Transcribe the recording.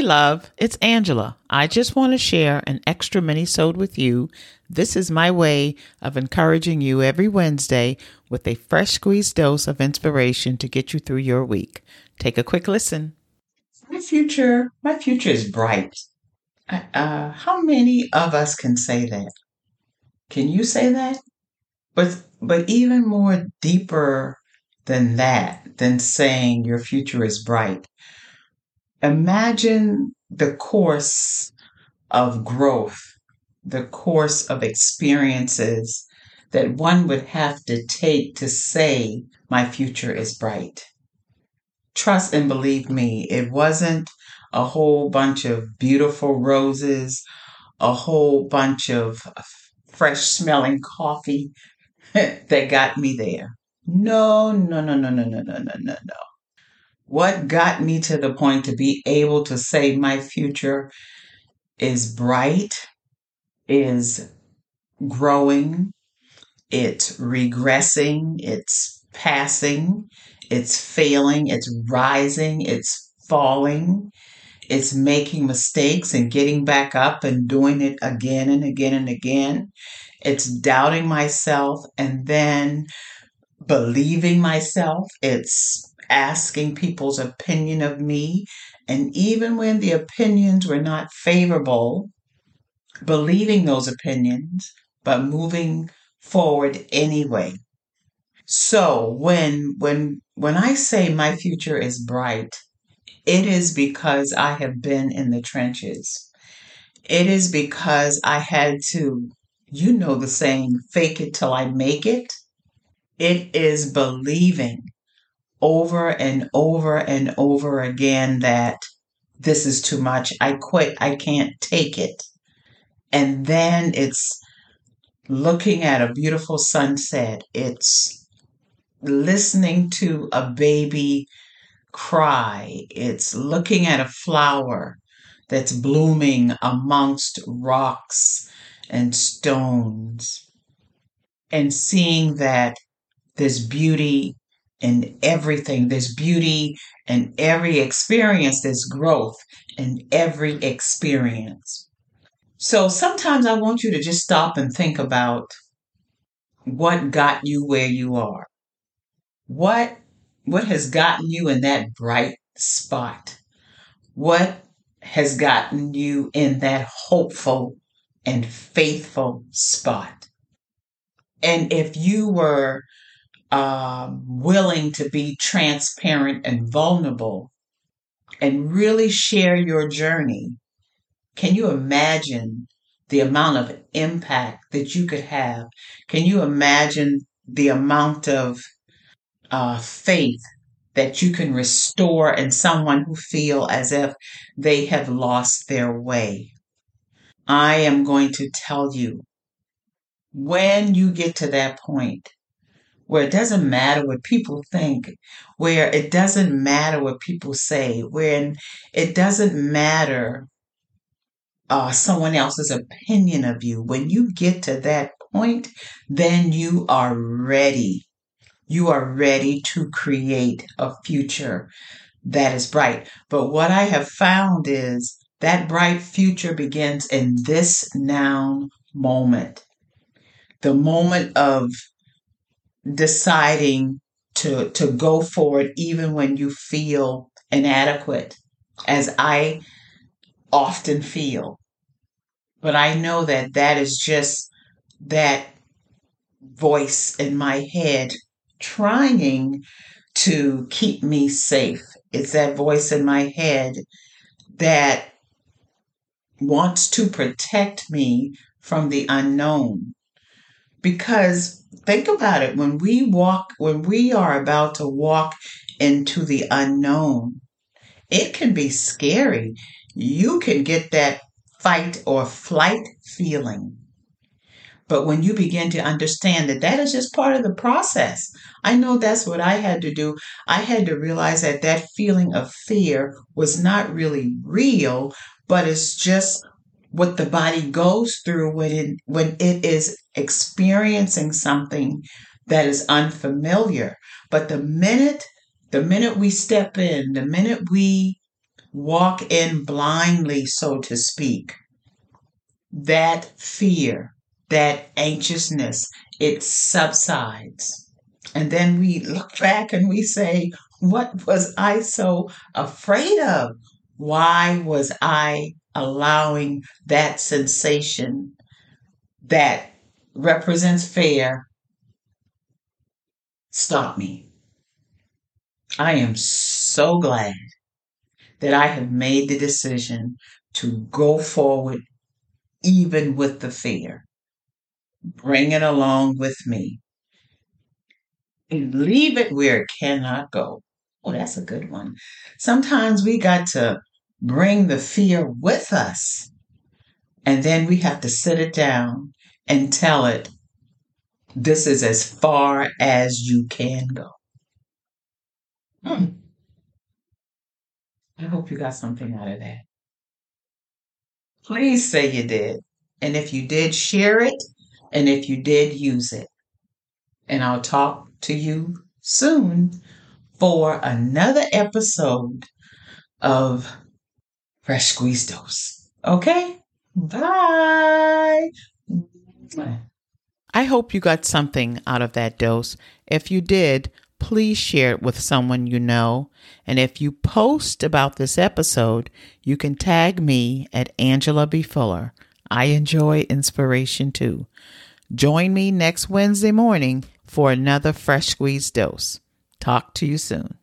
Hey, love, it's Angela. I just want to share an extra mini-sode with you. This is my way of encouraging you every Wednesday with a fresh squeezed dose of inspiration to get you through your week. Take a quick listen. My future, my future is bright. Uh, how many of us can say that? Can you say that? But but even more deeper than that, than saying your future is bright. Imagine the course of growth, the course of experiences that one would have to take to say, My future is bright. Trust and believe me, it wasn't a whole bunch of beautiful roses, a whole bunch of fresh smelling coffee that got me there. No, no, no, no, no, no, no, no, no, no. What got me to the point to be able to say my future is bright, is growing, it's regressing, it's passing, it's failing, it's rising, it's falling, it's making mistakes and getting back up and doing it again and again and again. It's doubting myself and then believing myself. It's asking people's opinion of me. And even when the opinions were not favorable, believing those opinions, but moving forward anyway. So when when when I say my future is bright, it is because I have been in the trenches. It is because I had to, you know, the saying, fake it till I make it. It is believing over and over and over again that this is too much. I quit. I can't take it. And then it's looking at a beautiful sunset. It's listening to a baby cry. It's looking at a flower that's blooming amongst rocks and stones and seeing that this beauty in everything. There's beauty in every experience. There's growth in every experience. So sometimes I want you to just stop and think about what got you where you are. What what has gotten you in that bright spot? What has gotten you in that hopeful and faithful spot? And if you were uh, willing to be transparent and vulnerable and really share your journey, can you imagine the amount of impact that you could have? Can you imagine the amount of uh, faith that you can restore in someone who feel as if they have lost their way. I am going to tell you when you get to that point where it doesn't matter what people think, where it doesn't matter what people say, when it doesn't matter uh, someone else's opinion of you, when you get to that point, then you are ready you are ready to create a future that is bright. But what I have found is that bright future begins in this now moment. The moment of deciding to, to go forward even when you feel inadequate, as I often feel. But I know that that is just that voice in my head trying to keep me safe. It's that voice in my head that wants to protect me from the unknown. Because think about it when we walk, when we are about to walk into the unknown, it can be scary. You can get that fight or flight feeling. But when you begin to understand that that is just part of the process, I know that's what I had to do. I had to realize that that feeling of fear was not really real, but it's just what the body goes through when it when it is experiencing something that is unfamiliar. But the minute the minute we step in, the minute we walk in blindly, so to speak, that fear, that anxiousness, it subsides. And then we look back and we say, What was I so afraid of? Why was I allowing that sensation that represents fear stop me? I am so glad that I have made the decision to go forward even with the fear. Bring it along with me. And leave it where it cannot go. Oh, that's a good one. Sometimes we got to bring the fear with us. And then we have to sit it down and tell it, this is as far as you can go. Hmm. I hope you got something out of that. Please say you did. And if you did, share it. And if you did, use it. And I'll talk to you soon for another episode of Fresh Squeezed Dose. Okay? Bye. I hope you got something out of that dose. If you did, please share it with someone you know. And if you post about this episode, you can tag me at Angela B. Fuller. I enjoy inspiration too. Join me next Wednesday morning for another fresh squeezed dose. Talk to you soon.